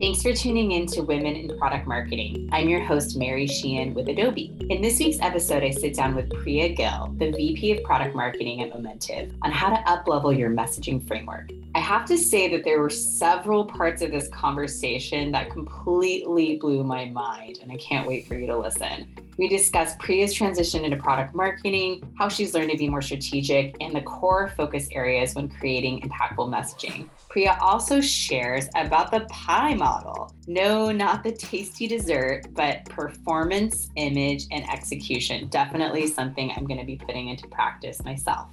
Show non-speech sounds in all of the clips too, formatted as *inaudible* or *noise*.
Thanks for tuning in to Women in Product Marketing. I'm your host, Mary Sheehan with Adobe. In this week's episode, I sit down with Priya Gill, the VP of Product Marketing at Momentive, on how to uplevel your messaging framework. I have to say that there were several parts of this conversation that completely blew my mind, and I can't wait for you to listen. We discuss Priya's transition into product marketing, how she's learned to be more strategic, and the core focus areas when creating impactful messaging. Priya also shares about the pie model. No, not the tasty dessert, but performance, image, and execution. Definitely something I'm going to be putting into practice myself.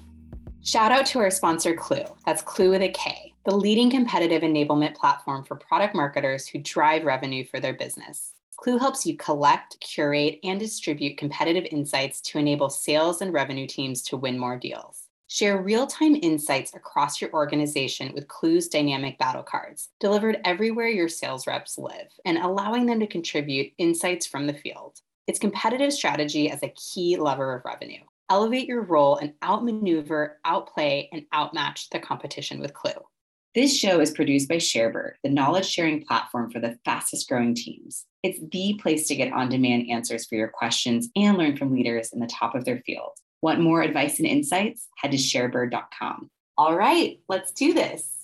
Shout out to our sponsor, Klue. That's Klue with a K, the leading competitive enablement platform for product marketers who drive revenue for their business. Klue helps you collect, curate, and distribute competitive insights to enable sales and revenue teams to win more deals. Share real time insights across your organization with Klue's dynamic battle cards, delivered everywhere your sales reps live, and allowing them to contribute insights from the field. It's competitive strategy as a key lever of revenue. Elevate your role and outmaneuver, outplay, and outmatch the competition with Klue. This show is produced by Sharebird, the knowledge sharing platform for the fastest growing teams. It's the place to get on demand answers for your questions and learn from leaders in the top of their field. Want more advice and insights? Head to sharebird.com. All right, let's do this.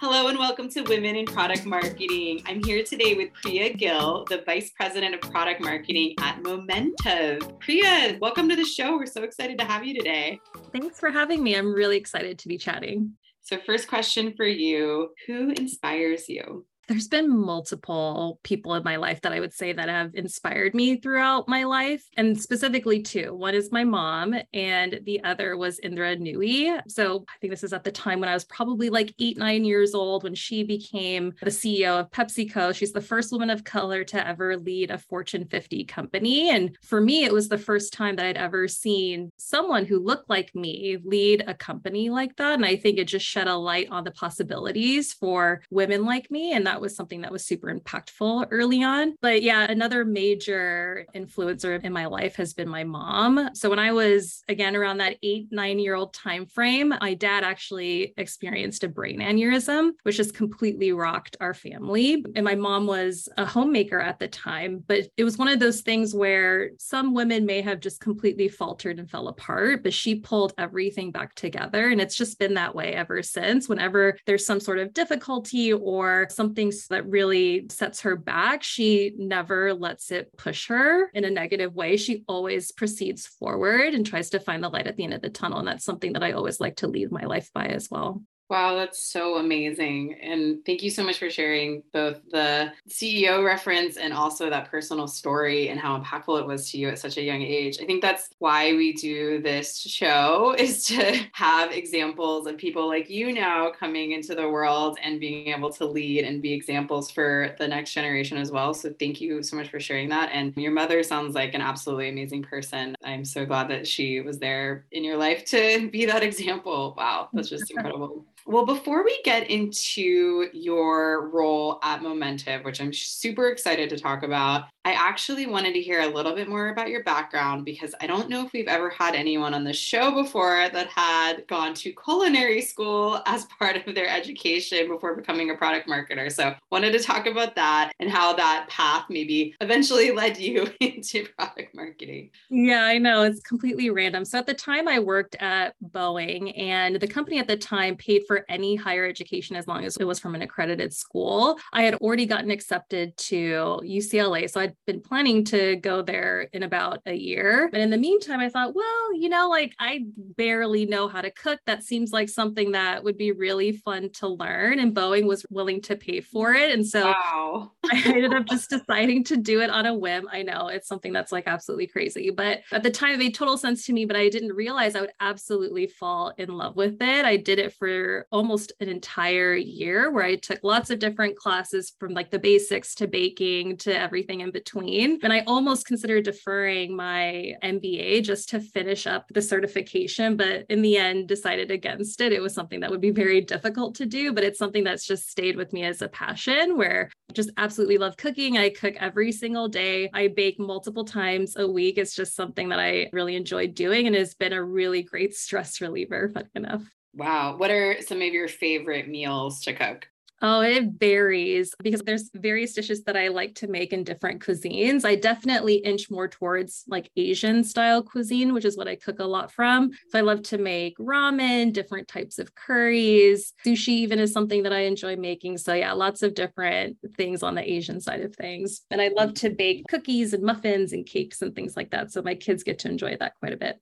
Hello and welcome to Women in Product Marketing. I'm here today with Priya Gill, the Vice President of Product Marketing at Momentive. Priya, welcome to the show. We're so excited to have you today. Thanks for having me. I'm really excited to be chatting. So, first question for you Who inspires you? There's been multiple people in my life that I would say that have inspired me throughout my life, and specifically two. One is my mom, and the other was Indra Nooyi. So I think this is at the time when I was probably like eight, nine years old when she became the CEO of PepsiCo. She's the first woman of color to ever lead a Fortune 50 company. And for me, it was the first time that I'd ever seen someone who looked like me lead a company like that. And I think it just shed a light on the possibilities for women like me. And that was something that was super impactful early on. But yeah, another major influencer in my life has been my mom. So when I was again around that eight, nine year old time frame, my dad actually experienced a brain aneurysm, which just completely rocked our family. And my mom was a homemaker at the time, but it was one of those things where some women may have just completely faltered and fell apart, but she pulled everything back together. And it's just been that way ever since. Whenever there's some sort of difficulty or something something that really sets her back, she never lets it push her in a negative way. She always proceeds forward and tries to find the light at the end of the tunnel. And that's something that I always like to lead my life by as well. Wow, that's so amazing. And thank you so much for sharing both the CEO reference and also that personal story and how impactful it was to you at such a young age. I think that's why we do this show *laughs* is to have examples of people like you now coming into the world and being able to lead and be examples for the next generation as well. So thank you so much for sharing that. And your mother sounds like an absolutely amazing person. I'm so glad that she was there in your life to be that *laughs* example. Wow, that's just *laughs* incredible. Well, before we get into your role at Momentive, which I'm super excited to talk about, I actually wanted to hear a little bit more about your background because I don't know if we've ever had anyone on the show before that had gone to culinary school *laughs* as part of their education before becoming a product marketer. So, wanted to talk about that and how that path maybe eventually *laughs* led you *laughs* into product marketing. Yeah, I know it's completely random. So, at the time, I worked at Boeing, and the company at the time paid for any higher education as long as it was from an accredited school. I had already gotten accepted to UCLA. So, I been planning to go there in about a year. But in the meantime, I thought, well, you know, like I barely know how to cook. That seems like something that would be really fun to learn. And Boeing was willing to pay for it. And so wow. *laughs* I ended up just deciding to do it on a whim. I know it's something that's like absolutely crazy, but at the time it made total sense to me, but I didn't realize I would absolutely fall in love with it. I did it for almost an entire year where I took lots of different classes from like the basics to baking to everything in between between. And I almost considered deferring my MBA just to finish up the certification, but in the end decided against it. It was something that would be very difficult to do, but it's something that's just stayed with me as a passion where I just absolutely love cooking. I cook every single day. I bake multiple times a week. It's just something that I really enjoy doing and has been a really great stress reliever, funny enough. Wow. What are some of your favorite meals to cook? Oh, it varies because there's various dishes that I like to make in different cuisines. I definitely inch more towards like Asian style cuisine, which is what I cook a lot from. So I love to make ramen, different types of curries. Sushi even is something that I enjoy making. So yeah, lots of different things on the Asian side of things. And I love to bake cookies and muffins and cakes and things like that. So my kids get to enjoy that quite a bit.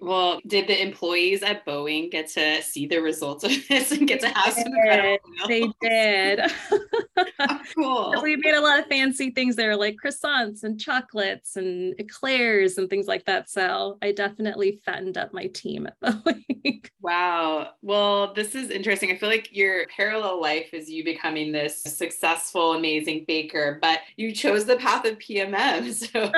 *laughs* well, did the employees at Boeing get to see the results of this and get to have some incredible meals? They *laughs* did. *laughs* cool. we made a lot of fancy things there, like croissants and chocolates and eclairs and things like that. So I definitely fattened up my team at Boeing. *laughs* wow. Well, this is interesting. I feel like your parallel life is you becoming this successful, amazing baker, but you chose the path of PMM. So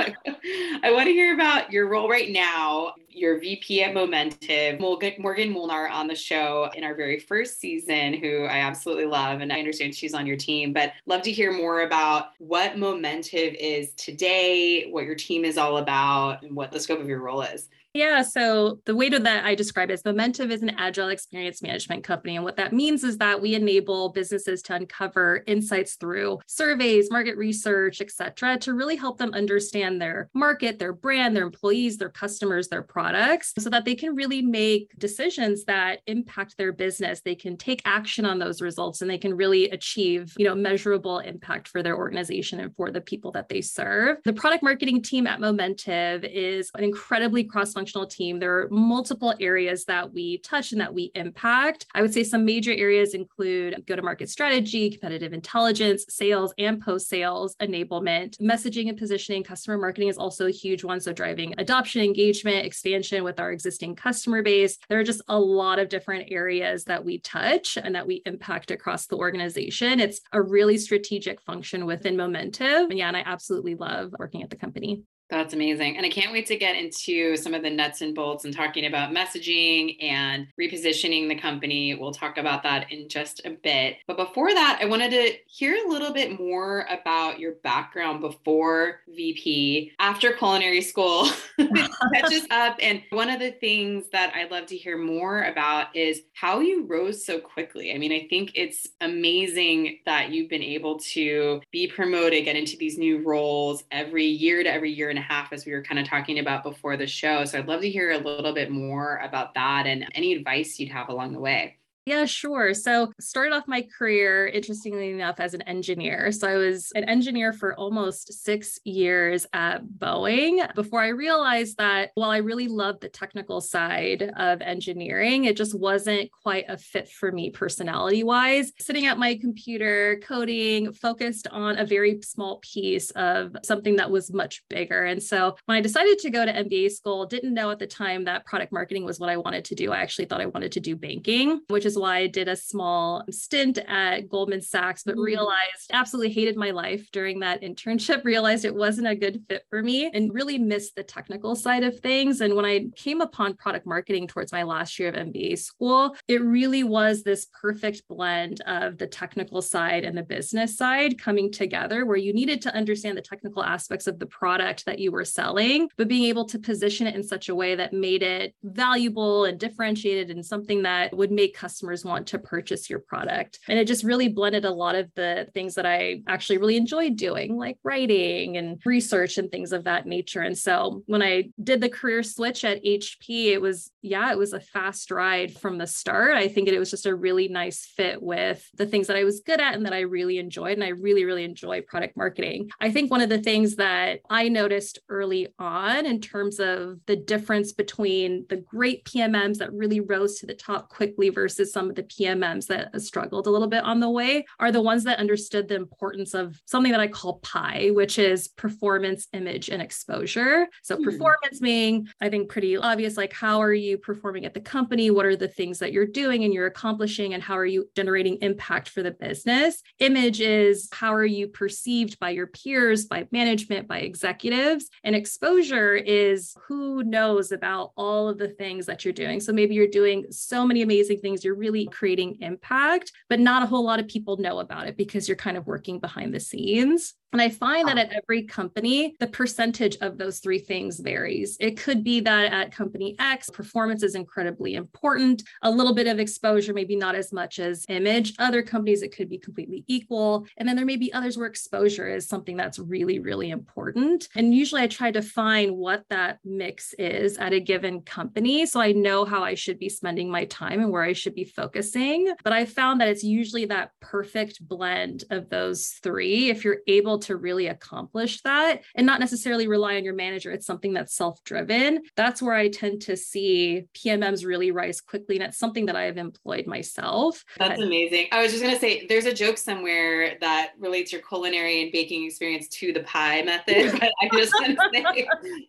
I want to hear about your role right now your VP at Momentive, Morgan Molnar on the show in our very first season, who I absolutely love. And I understand she's on your team, but love to hear more about what Momentive is today, what your team is all about, and what the scope of your role is. Yeah. So the way that I describe it is Momentive is an agile experience management company. And what that means is that we enable businesses to uncover insights through surveys, market research, et cetera, to really help them understand their market, their brand, their employees, their customers, their products, so that they can really make decisions that impact their business. They can take action on those results and they can really achieve, you know, measurable impact for their organization and for the people that they serve. The product marketing team at Momentive is an incredibly cross functional team, there are multiple areas that we touch and that we impact. I would say some major areas include go to market strategy, competitive intelligence, sales and post sales, enablement, messaging and positioning. Customer marketing is also a huge one. So, driving adoption, engagement, expansion with our existing customer base. There are just a lot of different areas that we touch and that we impact across the organization. It's a really strategic function within Momentive. And yeah, and I absolutely love working at the company. That's amazing. And I can't wait to get into some of the nuts and bolts and talking about messaging and repositioning the company. We'll talk about that in just a bit. But before that, I wanted to hear a little bit more about your background before VP, after culinary school. *laughs* catches up. And one of the things that I'd love to hear more about is how you rose so quickly. I mean, I think it's amazing that you've been able to be promoted, get into these new roles every year to every year and half, as we were kind of talking about before the show. So I'd love to hear a little bit more about that and any advice you'd have along the way. Yeah, sure. So, started off my career, interestingly enough, as an engineer. So, I was an engineer for almost six years at Boeing before I realized that while I really loved the technical side of engineering, it just wasn't quite a fit for me personality wise. Sitting at my computer, coding, focused on a very small piece of something that was much bigger. And so, when I decided to go to MBA school, didn't know at the time that product marketing was what I wanted to do. I actually thought I wanted to do banking, which is why I did a small stint at Goldman Sachs, but mm. realized absolutely hated my life during that internship, *laughs* realized it wasn't a good fit for me and really missed the technical side of things. And when I came upon product marketing towards my last year of MBA school, it really was this perfect blend of the technical side and the business side coming together where you needed to understand the technical aspects of the product that you were selling, but being able to position it in such a way that made it valuable and differentiated and something that would make customers customers want to purchase your product. And it just really blended a lot of the things that I actually really enjoyed doing, like writing and research and things of that nature. And so when I did the career switch at HP, it was, yeah, it was a fast ride from the start. I think it was just a really nice fit with the things that I was good at and that I really enjoyed. And I really, really enjoy product marketing. I think one of the things that I noticed early on in terms of the difference between the great PMMs that really rose to the top quickly versus some of the PMMs that struggled a little bit on the way are the ones that understood the importance of something that I call PI, which is performance, image, and exposure. So, mm. performance being, I think, pretty obvious like, how are you performing at the company? What are the things that you're doing and you're accomplishing? And how are you generating impact for the business? Image is, how are you perceived by your peers, by management, by executives? And exposure is, who knows about all of the things that you're doing? So, maybe you're doing so many amazing things, you're really creating impact, but not a whole lot of people know about it because you're kind of working behind the scenes. And I find that at every company, the percentage of those three things varies. It could be that at company X, performance is incredibly important, a little bit of exposure, maybe not as much as image. Other companies, it could be completely equal. And then there may be others where exposure is something that's really, really important. And usually I try to find what that mix is at a given company. So I know how I should be spending my time and where I should be focusing. But I found that it's usually that perfect blend of those three. If you're able to really accomplish that and not necessarily rely on your manager. It's something that's self driven. That's where I tend to see PMMs really rise quickly. And it's something that I have employed myself. That's amazing. I was just going to say there's a joke somewhere that relates your culinary and baking experience to the pie method. But I just want to *laughs* say,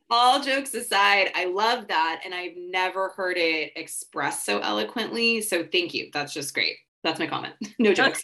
all jokes aside, I love that. And I've never heard it expressed so eloquently. So thank you. That's just great. That's my comment. *laughs* No *laughs* jokes.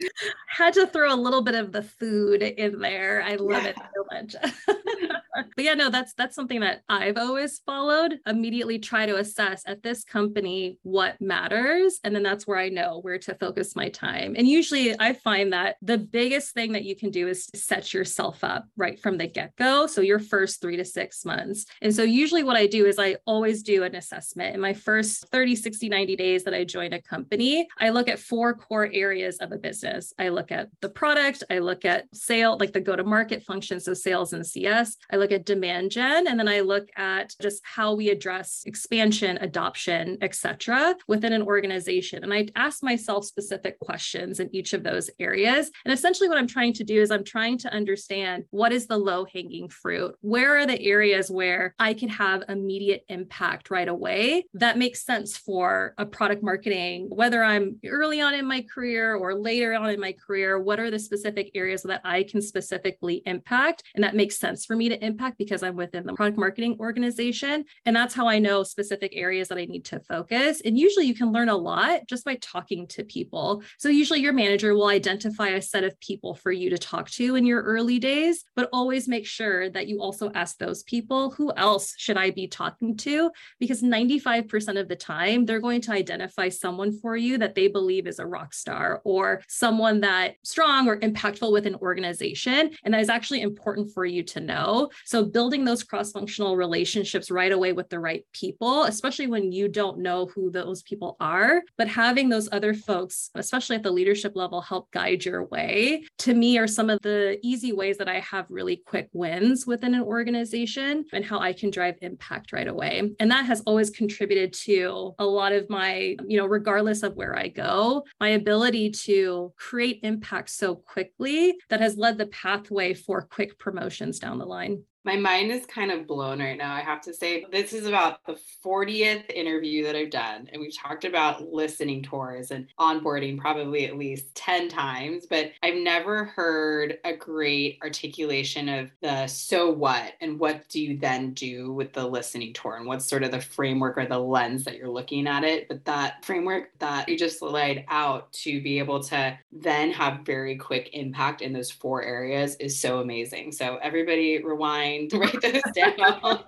*laughs* Had to throw a little bit of the food in there. I love yeah. it so much. *laughs* but yeah, no, that's that's something that I've always followed. Immediately try to assess at this company what matters. And then that's where I know where to focus my time. And usually I find that the biggest thing that you can do is set yourself up right from the get-go. So your first three to six months. And so usually what I do is I always do an assessment in my first 30, 60, 90 days that I join a company. I look at four core areas of a business. I look at the product, I look at sale, like the go-to-market functions, so sales and CS. I look look at demand gen and then I look at just how we address expansion, adoption, etc. within an organization. And I ask myself specific questions in each of those areas. And essentially what I'm trying to do is I'm trying to understand what is the low hanging fruit? Where are the areas where I can have immediate impact right away that makes sense for a product marketing, whether I'm early on in my career or later on in my career, what are the specific areas that I can specifically impact and that makes sense for me to impact impact because I'm within the product marketing organization. And that's how I know specific areas that I need to focus. And usually you can learn a lot just by talking to people. So usually your manager will identify a set of people for you to talk to in your early days, but always make sure that you also ask those people, who else should I be talking to? Because 95% of the time, they're going to identify someone for you that they believe is a rock star or someone that strong or impactful with an organization. And that is actually important for you to know. So building those cross-functional relationships right away with the right people, especially when you don't know who those people are, but having those other folks, especially at the leadership level, help guide your way, to me are some of the easy ways that I have really quick wins within an organization and how I can drive impact right away. And that has always contributed to a lot of my, you know, regardless of where I go, my ability to create impact so quickly that has led the pathway for quick promotions down the line. My mind is kind of blown right now. I have to say, this is about the 40th interview that I've done. And we've talked about listening tours and onboarding probably at least 10 times, but I've never heard a great articulation of the so what and what do you then do with the listening tour and what's sort of the framework or the lens that you're looking at it. But that framework that you just laid out to be able to then have very quick impact in those four areas is so amazing. So, everybody rewind mind to write those down.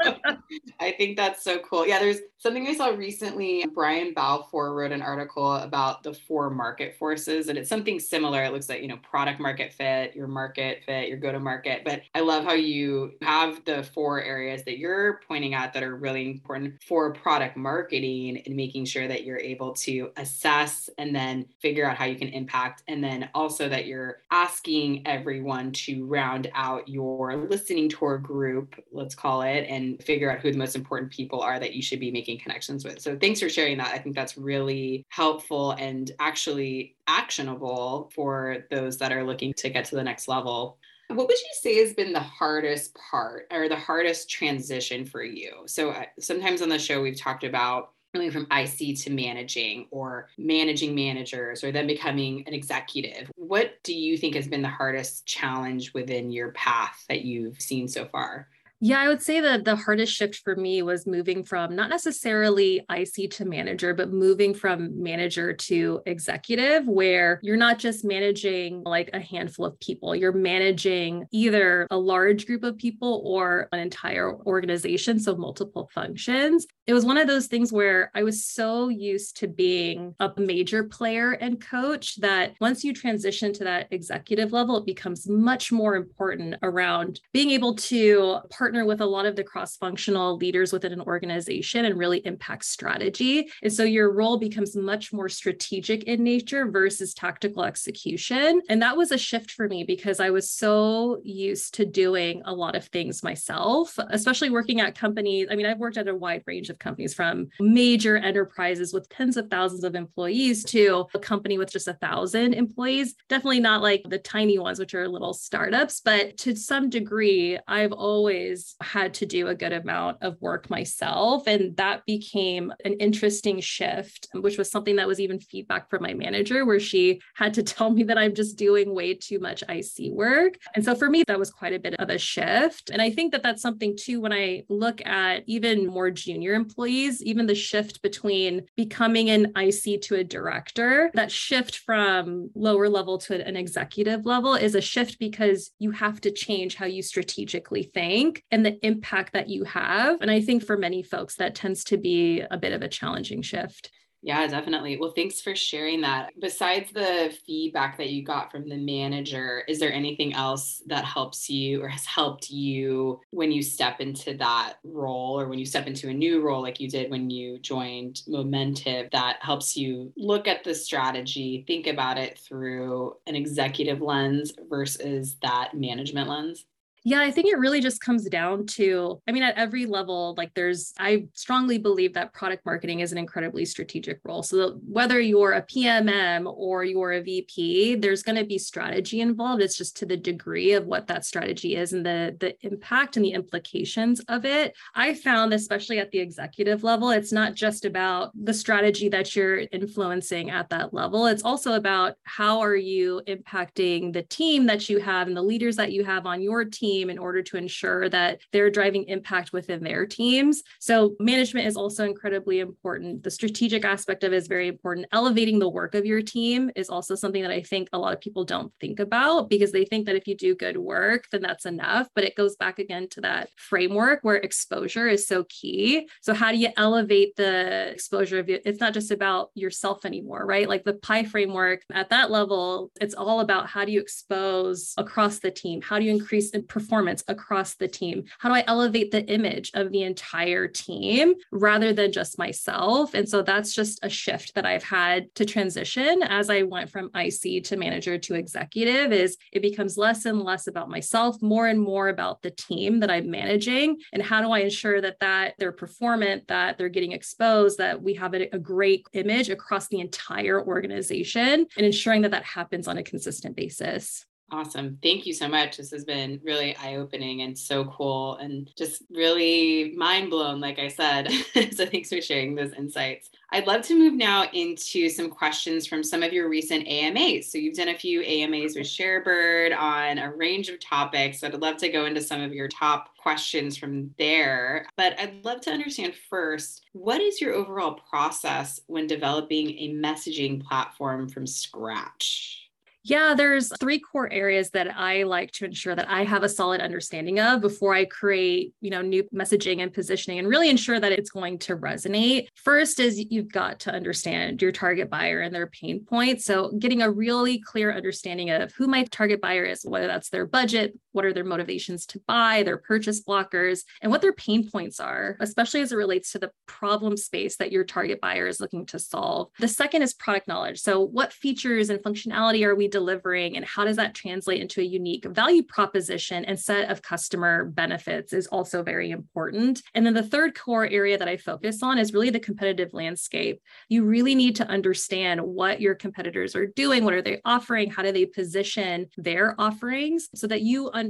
*laughs* I think that's so cool. Yeah, there's something I saw recently. Brian Balfour wrote an article about the four market forces, and it's something similar. It looks like, you know, product market fit, your market fit, your go to market. But I love how you have the four areas that you're pointing at that are really important for product marketing and making sure that you're able to assess and then figure out how you can impact. And then also that you're asking everyone to round out your listening tour group group, let's call it, and figure out who the most important people are that you should be making connections with. So thanks for sharing that. I think that's really helpful and actually actionable for those that are looking to get to the next level. What would you say has been the hardest part or the hardest transition for you? So uh, sometimes on the show, we've talked about from IC to managing or managing managers or then becoming an executive. What do you think has been the hardest challenge within your path that you've seen so far? Yeah, I would say that the hardest shift for me was moving from not necessarily IC to manager, but moving from manager to executive, where you're not just managing like a handful of people, you're managing either a large group of people or an entire organization, so multiple functions. It was one of those things where I was so used to being a major player and coach that once you transition to that executive level, it becomes much more important around being able to partner partner with a lot of the cross functional leaders within an organization and really impact strategy. And so your role becomes much more strategic in nature versus tactical execution. And that was a shift for me because I was so used to doing a lot of things myself, especially working at companies. I mean, I've worked at a wide range of companies from major enterprises with tens of thousands of employees to a company with just a thousand employees. Definitely not like the tiny ones, which are little startups, but to some degree, I've always always had to do a good amount of work myself. And that became an interesting shift, which was something that was even feedback from my manager, where she had to *laughs* tell me that I'm just doing way too much IC work. And so for me, that was quite a bit of a shift. And I think that that's something too, when I look at even more junior employees, even the shift between becoming an IC to a director, that shift from lower level to an executive level is a shift because you have to change how you strategically think and the impact that you have. And I think for many folks, that tends to be a bit of a challenging shift. Yeah, definitely. Well, thanks for sharing that. Besides the feedback that you got from the manager, is there anything else that helps you or has helped you when you step into that role or when you step into a new role like you did when you joined Momentive that helps you look at the strategy, think about it through an executive lens versus that management lens? Yeah, I think it really just comes down to, I mean, at every level, like there's, I strongly believe that product marketing is an incredibly strategic role. So whether you're a PMM or you're a VP, there's going to be strategy involved. It's just to the degree of what that strategy is and the, the impact and the implications of it. I found, especially at the executive level, it's not just about the strategy that you're influencing at that level. It's also about how are you impacting the team that you have and the leaders that you have on your team team in order to ensure that they're driving impact within their teams. So management is also incredibly important. The strategic aspect of it is very important. Elevating the work of your team is also something that I think a lot of people don't think about because they think that if you do good work, then that's enough. But it goes back again to that framework where exposure is so key. So how do you elevate the exposure of it? It's not just about yourself anymore, right? Like the PIE framework at that level, it's all about how do you expose across the team? How do you increase the performance across the team? How do I elevate the image of the entire team rather than just myself? And so that's just a shift that I've had to transition as I went from IC to manager to executive is it becomes less and less about myself, more and more about the team that I'm managing and how do I ensure that that they're performant, that they're getting exposed, that we have a, a great image across the entire organization and ensuring that that happens on a consistent basis. Awesome. Thank you so much. This has been really eye opening and so cool and just really mind blown, like I said. *laughs* so thanks for sharing those insights. I'd love to move now into some questions from some of your recent AMAs. So you've done a few AMAs with Sharebird on a range of topics. So I'd love to go into some of your top questions from there. But I'd love to understand first what is your overall process when developing a messaging platform from scratch? Yeah, there's three core areas that I like to ensure that I have a solid understanding of before I create, you know, new messaging and positioning and really ensure that it's going to resonate. First is you've got to understand your target buyer and their pain points. So getting a really clear understanding of who my target buyer is, whether that's their budget, what are their motivations to buy, their purchase blockers, and what their pain points are, especially as it relates to the problem space that your target buyer is looking to solve. The second is product knowledge. So what features and functionality are we delivering and how does that translate into a unique value proposition and set of customer benefits is also very important. And then the third core area that I focus on is really the competitive landscape. You really need to understand what your competitors are doing, what are they offering, how do they position their offerings so that you understand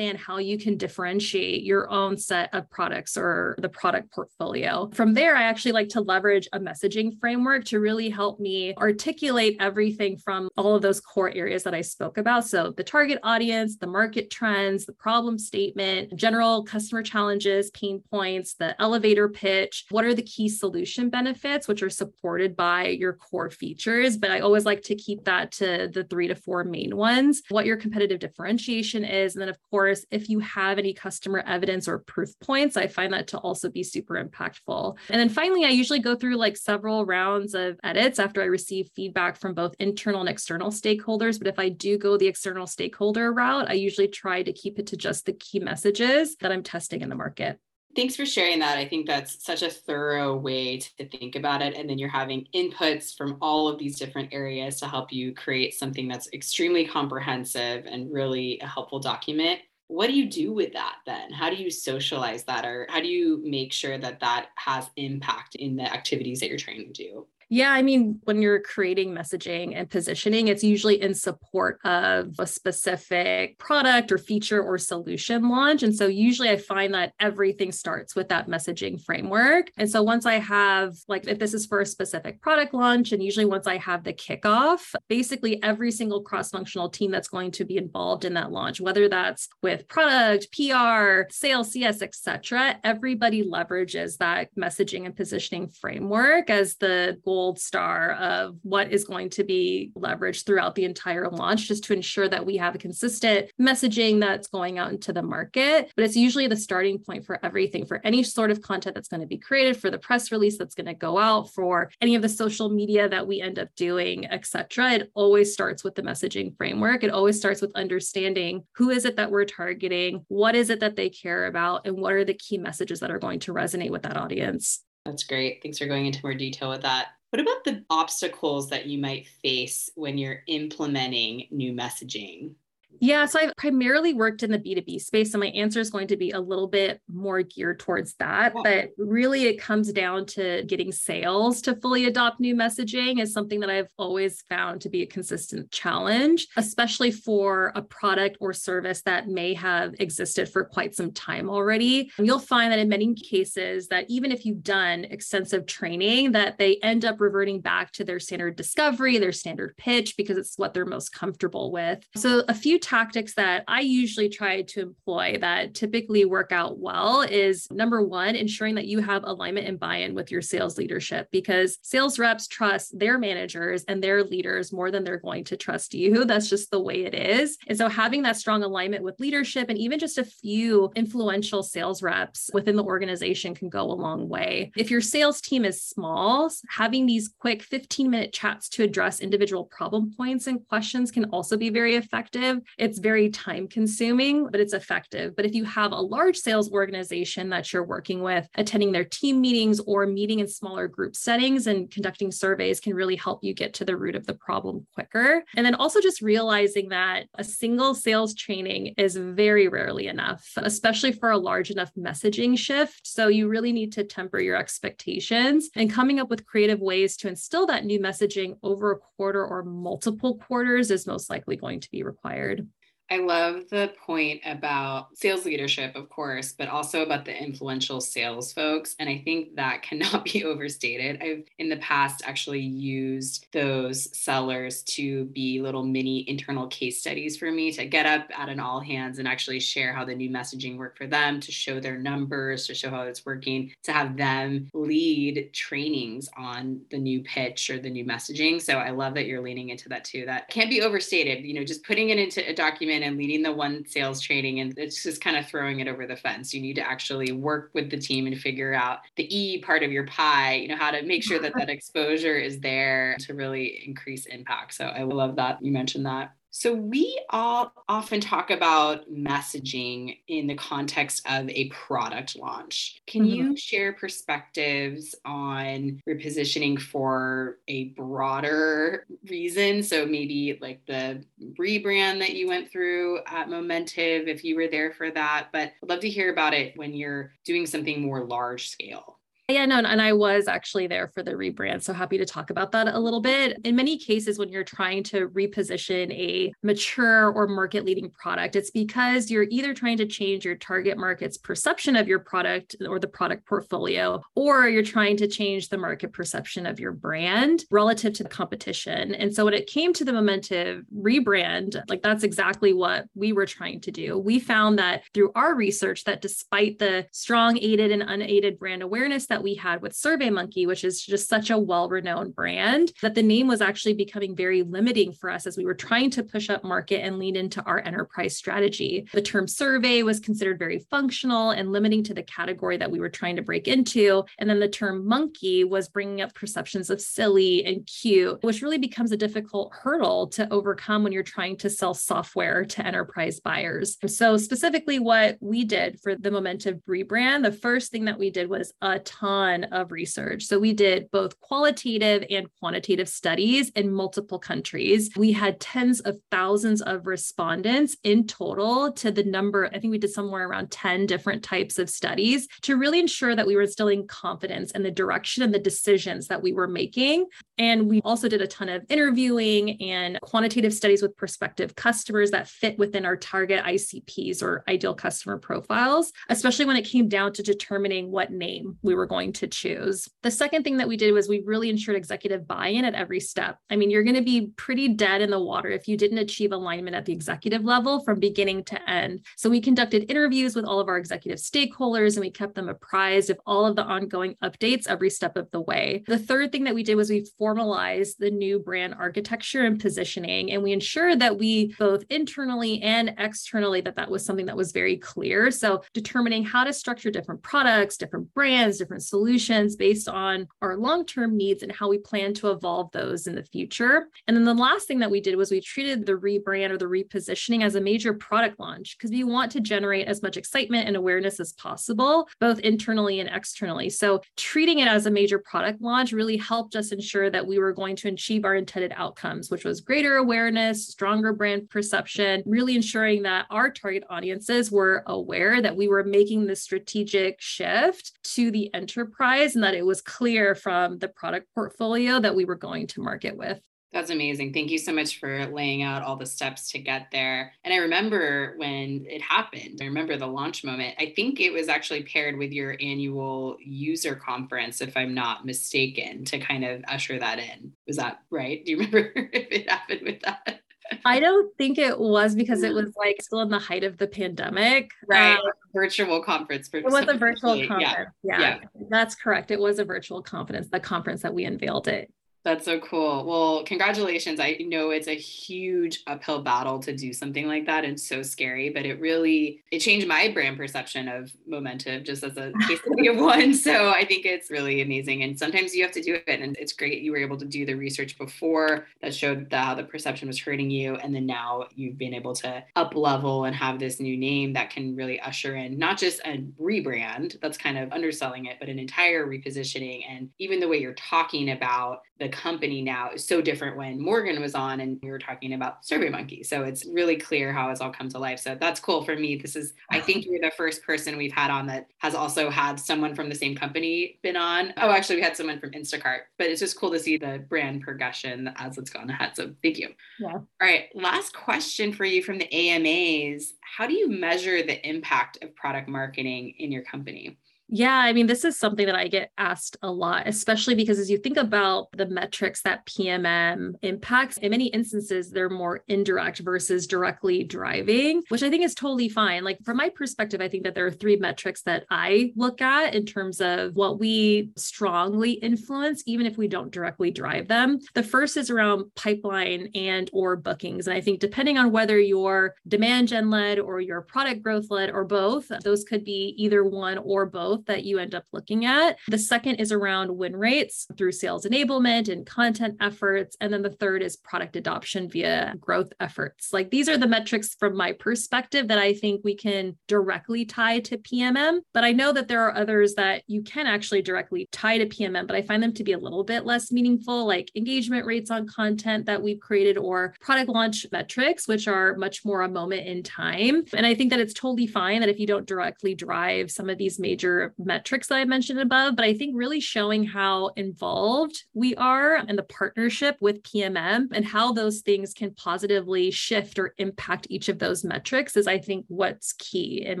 how you can differentiate your own set of products or the product portfolio. From there, I actually like to leverage a messaging framework to really help me articulate everything from all of those core areas that I spoke about. So, the target audience, the market trends, the problem statement, general customer challenges, pain points, the elevator pitch, what are the key solution benefits, which are supported by your core features. But I always like to keep that to the three to four main ones, what your competitive differentiation is. And then, of course, if you have any customer evidence or proof points, I find that to also be super impactful. And then finally, I usually go through like several rounds of edits after I receive feedback from both internal and external stakeholders. But if I do go the external stakeholder route, I usually try to keep it to just the key messages that I'm testing in the market. Thanks for sharing that. I think that's such a thorough way to think about it. And then you're having inputs from all of these different areas to help you create something that's extremely comprehensive and really a helpful document. What do you do with that then? How do you socialize that? Or how do you make sure that that has impact in the activities that you're trying to do? Yeah, I mean, when you're creating messaging and positioning, it's usually in support of a specific product or feature or solution launch. And so usually I find that everything starts with that messaging framework. And so once I have, like, if this is for a specific product launch, and usually once I have the kickoff, basically every single cross functional team that's going to be involved in that launch, whether that's with product, PR, sales, CS, etc., everybody leverages that messaging and positioning framework as the goal gold star of what is going to be leveraged throughout the entire launch, just to ensure that we have a consistent messaging that's going out into the market. But it's usually the starting point for everything, for any sort of content that's going to be created, for the press release that's going to go out, for any of the social media that we end up doing, etc. It always starts with the messaging framework. It always starts with understanding who is it that we're targeting, what is it that they care about, and what are the key messages that are going to resonate with that audience. That's great. Thanks for going into more detail with that. What about the obstacles that you might face when you're implementing new messaging? Yeah, so I've primarily worked in the B2B space. So my answer is going to be a little bit more geared towards that. Yeah. But really, it comes down to getting sales to fully adopt new messaging is something that I've always found to be a consistent challenge, especially for a product or service that may have existed for quite some time already. And you'll find that in many cases that even if you've done extensive training, that they end up reverting back to their standard discovery, their standard pitch, because it's what they're most comfortable with. So a few tactics that I usually try to employ that typically work out well is number one, ensuring that you have alignment and buy in with your sales leadership because sales reps trust their managers and their leaders more than they're going to trust you. *laughs* That's just the way it is. And so having that strong alignment with leadership and even just a few influential sales reps within the organization can go a long way. If your sales team is small, having these quick 15 minute chats to address individual problem points and questions can also be very effective. It's very time consuming, but it's effective. But if you have a large sales organization that you're working with, attending their team meetings or meeting in smaller group settings and conducting surveys can really help you get to the root of the problem quicker. And then also just realizing that a single sales training is very rarely enough, especially for a large enough messaging shift. So you really need to temper your expectations and coming up with creative ways to instill that new messaging over a quarter or multiple quarters is most likely going to be required. I love the point about sales leadership, of course, but also about the influential sales folks. And I think that *laughs* cannot be overstated. I've in the past actually used those sellers to be little mini internal case studies for me to get up at an all hands and actually share how the new messaging worked for them, to show their numbers, to show how it's working, to have them lead trainings on the new pitch or the new messaging. So I love that you're leaning into that too. That can't be overstated. You know, just putting it into a document in and leading the one sales training and it's just kind of throwing it over the fence. You need to actually work with the team and figure out the e part of your pie you know how to make sure that *laughs* that exposure is there to really increase impact. So i love that you mentioned that so, we all often talk about messaging in the context of a product launch. Can mm-hmm. you share perspectives on repositioning for a broader reason? So, maybe like the rebrand that you went through at Momentive, if you were there for that. But I'd love to hear about it when you're doing something more large scale. Yeah, no, and I was actually there for the rebrand. So happy to talk about that a little bit. In many cases, when you're trying to reposition a mature or market leading product, it's because you're either trying to change your target market's perception of your product or the product portfolio, or you're trying to change the market perception of your brand relative to the competition. And so when it came to the Momentive rebrand, like that's exactly what we were trying to do. We found that through our research that despite the strong aided and unaided brand awareness that that we had with SurveyMonkey, which is just such a well renowned brand, that the name was actually becoming very limiting for us as we were trying to push up market and lean into our enterprise strategy. The term survey was considered very functional and limiting to the category that we were trying to break into. And then the term monkey was bringing up perceptions of silly and cute, which really becomes a difficult hurdle to overcome when you're trying to sell software to enterprise buyers. So, specifically, what we did for the Momentive rebrand, the first thing that we did was a ton ton of research. So we did both qualitative and quantitative studies in multiple countries. We had tens of thousands of respondents in total to the number, I think we did somewhere around 10 different types of studies to really ensure that we were instilling confidence in the direction and the decisions that we were making. And we also did a ton of interviewing and quantitative studies with prospective customers that fit within our target ICPs or ideal customer profiles, especially when it came down to determining what name we were going going to choose. The second thing that we did was we really ensured executive buy in at every step. I mean, you're going to be pretty dead in the water if you didn't achieve alignment at the executive level from beginning to end. So we conducted interviews with all of our executive stakeholders and we kept them apprised of all of the ongoing updates every step of the way. The third thing that we did was we formalized the new brand architecture and positioning and we ensured that we both internally and externally that that was something that was very clear. So determining how to structure different products, different brands, different solutions based on our long term needs and how we plan to evolve those in the future. And then the last thing that we did was we treated the rebrand or the repositioning as a major product launch because we want to generate as much excitement and awareness as possible, both internally and externally. So treating it as a major product launch really helped us ensure that we were going to achieve our intended outcomes, which was greater awareness, stronger brand perception, really ensuring that our target audiences were aware that we were making the strategic shift to the enterprise enterprise and that it was clear from the product portfolio that we were going to market with. That's amazing. Thank you so much for laying out all the steps to get there. And I remember when it happened, I remember the launch moment. I think it was actually paired with your annual user conference, if I'm not mistaken, to kind of usher that in. Was that right? Do you remember *laughs* if it happened with that? I don't think it was because it was like still in the height of the pandemic. Right. Um, virtual conference. it was a virtual conference. Yeah. Yeah. yeah. That's correct. It was a virtual conference, the conference that we unveiled it. That's so cool. Well, congratulations. I know it's a huge uphill battle to do something like that and so scary, but it really it changed my brand perception of Momentive just as a case study of *laughs* one. So I think it's really amazing. And sometimes you have to do it. And it's great you were able to do the research before that showed the, how the perception was hurting you. And then now you've been able to up level and have this new name that can really usher in not just a rebrand that's kind of underselling it, but an entire repositioning. And even the way you're talking about the company now is so different when Morgan was on and we were talking about SurveyMonkey. So it's really clear how it's all come to life. So that's cool for me. This is, I think you're the first person we've had on that has also had someone from the same company been on. Oh, actually, we had someone from Instacart, but it's just cool to see the brand progression as it's gone ahead. So thank you. Yeah. All right. Last question for you from the AMAs. How do you measure the impact of product marketing in your company? Yeah, I mean, this is something that I get asked a lot, especially because as you think about the metrics that PMM impacts, in many instances, they're more indirect versus directly driving, which I think is totally fine. Like, from my perspective, I think that there are three metrics that I look at in terms of what we strongly influence, even if we don't directly drive them. The first is around pipeline and or bookings. And I think depending on whether you're demand gen led or you're product growth led or both, those could be either one or both that you end up looking at. The second is around win rates through sales enablement and content efforts. And then the third is product adoption via growth efforts. Like these are the metrics from my perspective that I think we can directly tie to PMM. But I know that there are others that you can actually directly tie to PMM, but I find them to be a little bit less meaningful, like engagement rates on content that we've created or product launch metrics, which are much more a moment in time. And I think that it's totally fine that if you don't directly drive some of these major other metrics that I mentioned above, but I think really showing how involved we are and the partnership with PMM and how those things can positively shift or impact each of those metrics is, I think, what's key in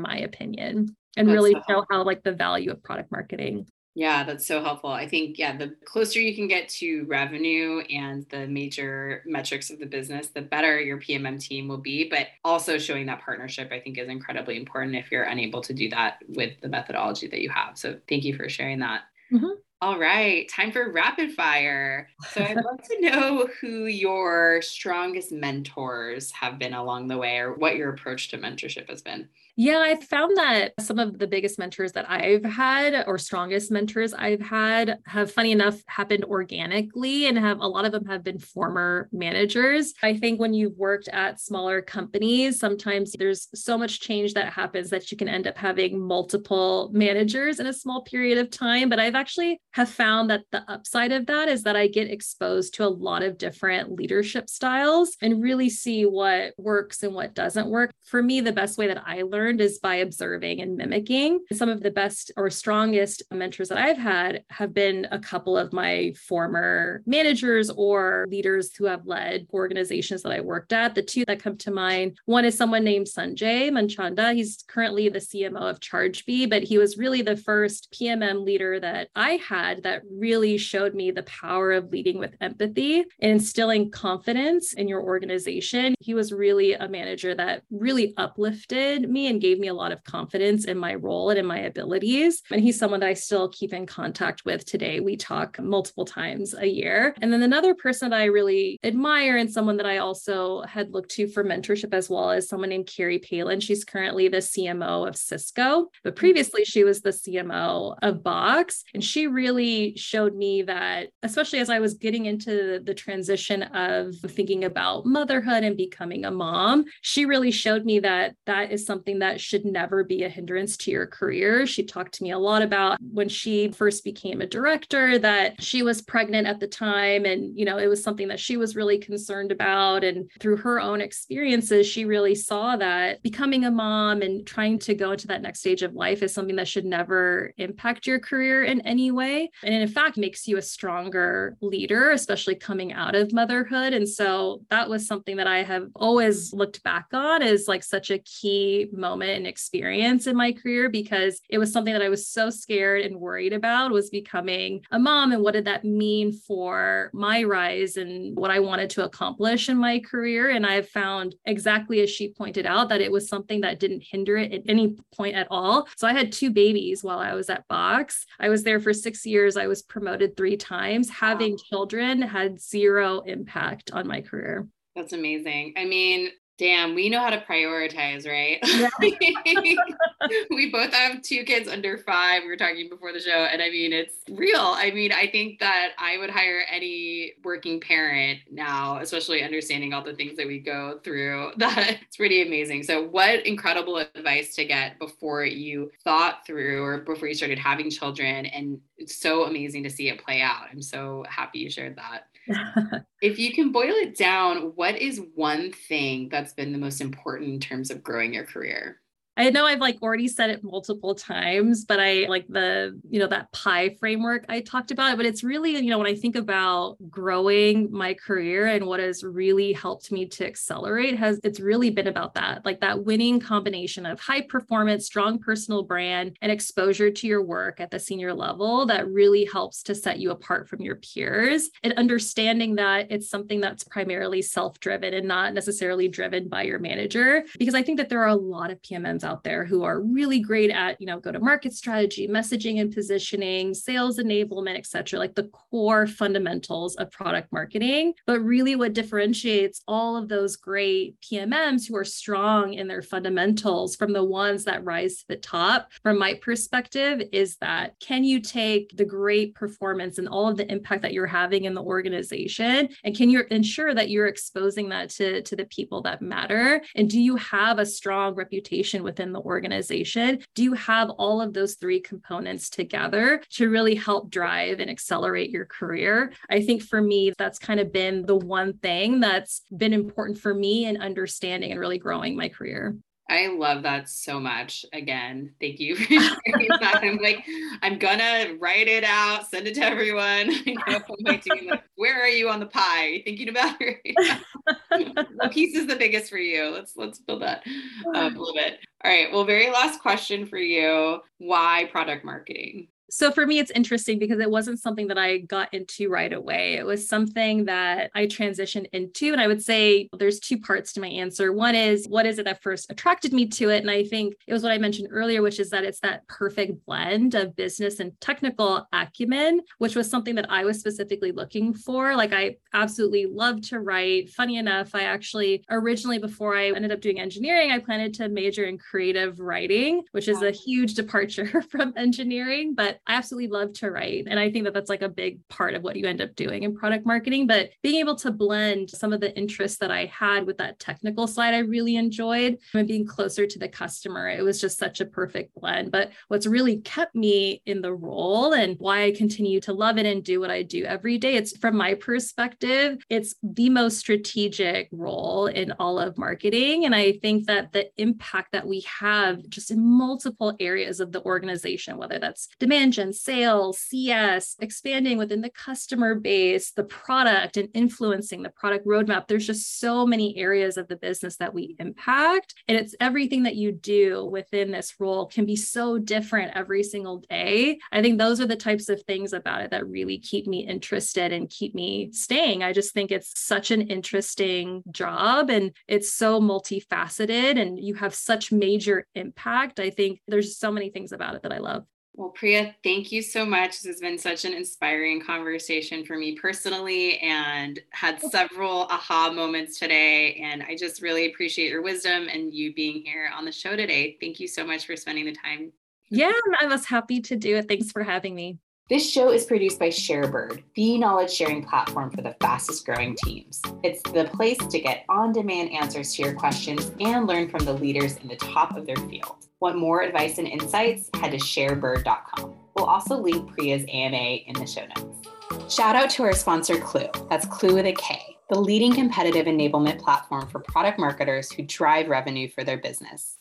my opinion. And That's really show how like the value of product marketing. Yeah, that's so helpful. I think, yeah, the closer you can get to revenue and the major metrics of the business, the better your PMM team will be. But also showing that partnership, I think, is incredibly important if you're unable to do that with the methodology that you have. So thank you for sharing that. Mm-hmm. All right, time for rapid fire. So I'd love to know who your strongest mentors have been along the way or what your approach to mentorship has been. Yeah, I've found that some of the biggest mentors that I've had or strongest mentors I've had have funny enough happened organically and have a lot of them have been former managers. I think when you've worked at smaller companies, sometimes there's so much change that happens that you can end up having multiple managers in a small period of time, but I've actually have found that the upside of that is that I get exposed to a lot of different leadership styles and really see what works and what doesn't work. For me, the best way that I learn learned is by observing and mimicking. Some of the best or strongest mentors that I've had have been a couple of my former managers or leaders who have led organizations that I worked at. The two that come to mind one is someone named Sanjay Manchanda. He's currently the CMO of ChargeBee, but he was really the first PMM leader that I had that really showed me the power of leading with empathy and instilling confidence in your organization. He was really a manager that really uplifted me and and gave me a lot of confidence in my role and in my abilities. And he's someone that I still keep in contact with today. We talk multiple times a year. And then another person that I really admire and someone that I also had looked to for mentorship as well is someone named Carrie Palin. She's currently the CMO of Cisco, but mm-hmm. previously she was the CMO of Box. And she really showed me that, especially as I was getting into the transition of thinking about motherhood and becoming a mom, she really showed me that that is something that that should never be a hindrance to your career. She talked to me a lot about when she first became a director that she was pregnant at the time and you know it was something that she was really concerned about. And through her own experiences she really saw that becoming a mom and trying to go into that next stage of life is something that should never impact your career in any way. And in fact makes you a stronger leader especially coming out of motherhood. And so that was something that I have always looked back on as like such a key moment moment and experience in my career because it was something that I was so scared and worried about was becoming a mom and what did that mean for my rise and what I wanted to accomplish in my career and I've found exactly as she pointed out that it was something that didn't hinder it at any point at all. So I had two babies while I was at Box. I was there for 6 years. I was promoted 3 times. Having wow. children had zero impact on my career. That's amazing. I mean, Damn, we know how to prioritize, right? Yeah. *laughs* we both have two kids under five. We were talking before the show, and I mean, it's real. I mean, I think that I would hire any working parent now, especially understanding all the things that we go through. *laughs* That it's pretty amazing. So, what incredible advice to get before you thought through or before you started having children. And it's so amazing to see it play out. I'm so happy you shared that. *laughs* if you can boil it down, what is one thing that's been the most important in terms of growing your career? I know I've like already said it multiple times, but I like the, you know, that pie framework I talked about. But it's really, you know, when I think about growing my career and what has really helped me to accelerate, has it's really been about that, like that winning combination of high performance, strong personal brand, and exposure to your work at the senior level that really helps to set you apart from your peers. And understanding that it's something that's primarily self driven and not necessarily driven by your manager. Because I think that there are a lot of PMMs out there who are really great at, you know, go to market strategy, messaging and positioning, sales enablement, et cetera, like the core fundamentals of product marketing. But really, what differentiates all of those great PMMs who are strong in their fundamentals from the ones that rise to the top, from my perspective, is that can you take the great performance and all of the impact that you're having in the organization and can you ensure that you're exposing that to, to the people that matter? And do you have a strong reputation with within the organization, do you have all of those three components together to really help drive and accelerate your career? I think for me, that's kind of been the one thing that's been important for me in understanding and really growing my career. I love that so much. Again, thank you for *laughs* sharing that. I'm like, I'm gonna write it out, send it to everyone. *laughs* like, where are you on the pie? thinking about it? what piece is the biggest for you? Let's let's build that up a *sighs* little bit. All right. Well, very last question for you. Why product marketing? So for me, it's interesting because it wasn't something that I got into right away. It was something that I transitioned into. And I would say there's two parts to my answer. One is what is it that first attracted me to it? And I think it was what I mentioned earlier, which is that it's that perfect blend of business and technical acumen, which was something that I was specifically looking for. Like I absolutely love to write. Funny enough, I actually originally, before I ended up doing engineering, I planned to major in creative writing, which is a huge departure *laughs* from engineering. But I absolutely love to write. And I think that that's like a big part of what you end up doing in product marketing. But being able to blend some of the interests that I had with that technical side, I really enjoyed and being closer to the customer. It was just such a perfect blend. But what's really kept me in the role and why I continue to love it and do what I do every day, it's from my perspective, it's the most strategic role in all of marketing. And I think that the impact that we have just in multiple areas of the organization, whether that's demand expansion, sales, CS, expanding within the customer base, the product, and influencing the product roadmap. There's just so many areas of the business that we impact. And it's everything that you do within this role can be so different every single day. I think those are the types of things about it that really keep me interested and keep me staying. I just think it's such an interesting job and it's so multifaceted and you have such major impact. I think there's so many things about it that I love. Well, Priya, thank you so much. This has been such an inspiring conversation for me personally and had oh. several aha moments today. And I just really appreciate your wisdom and you being here on the show today. Thank you so much for spending the time. Yeah, I was happy to do it. Thanks for having me. This show is produced by ShareBird, the knowledge sharing platform for the fastest growing teams. It's the place to get on demand answers to your questions and learn from the leaders in the top of their field. Want more advice and insights? Head to sharebird.com. We'll also link Priya's AMA in the show notes. Shout out to our sponsor, Klue. That's Klue with a K, the leading competitive enablement platform for product marketers who drive revenue for their business.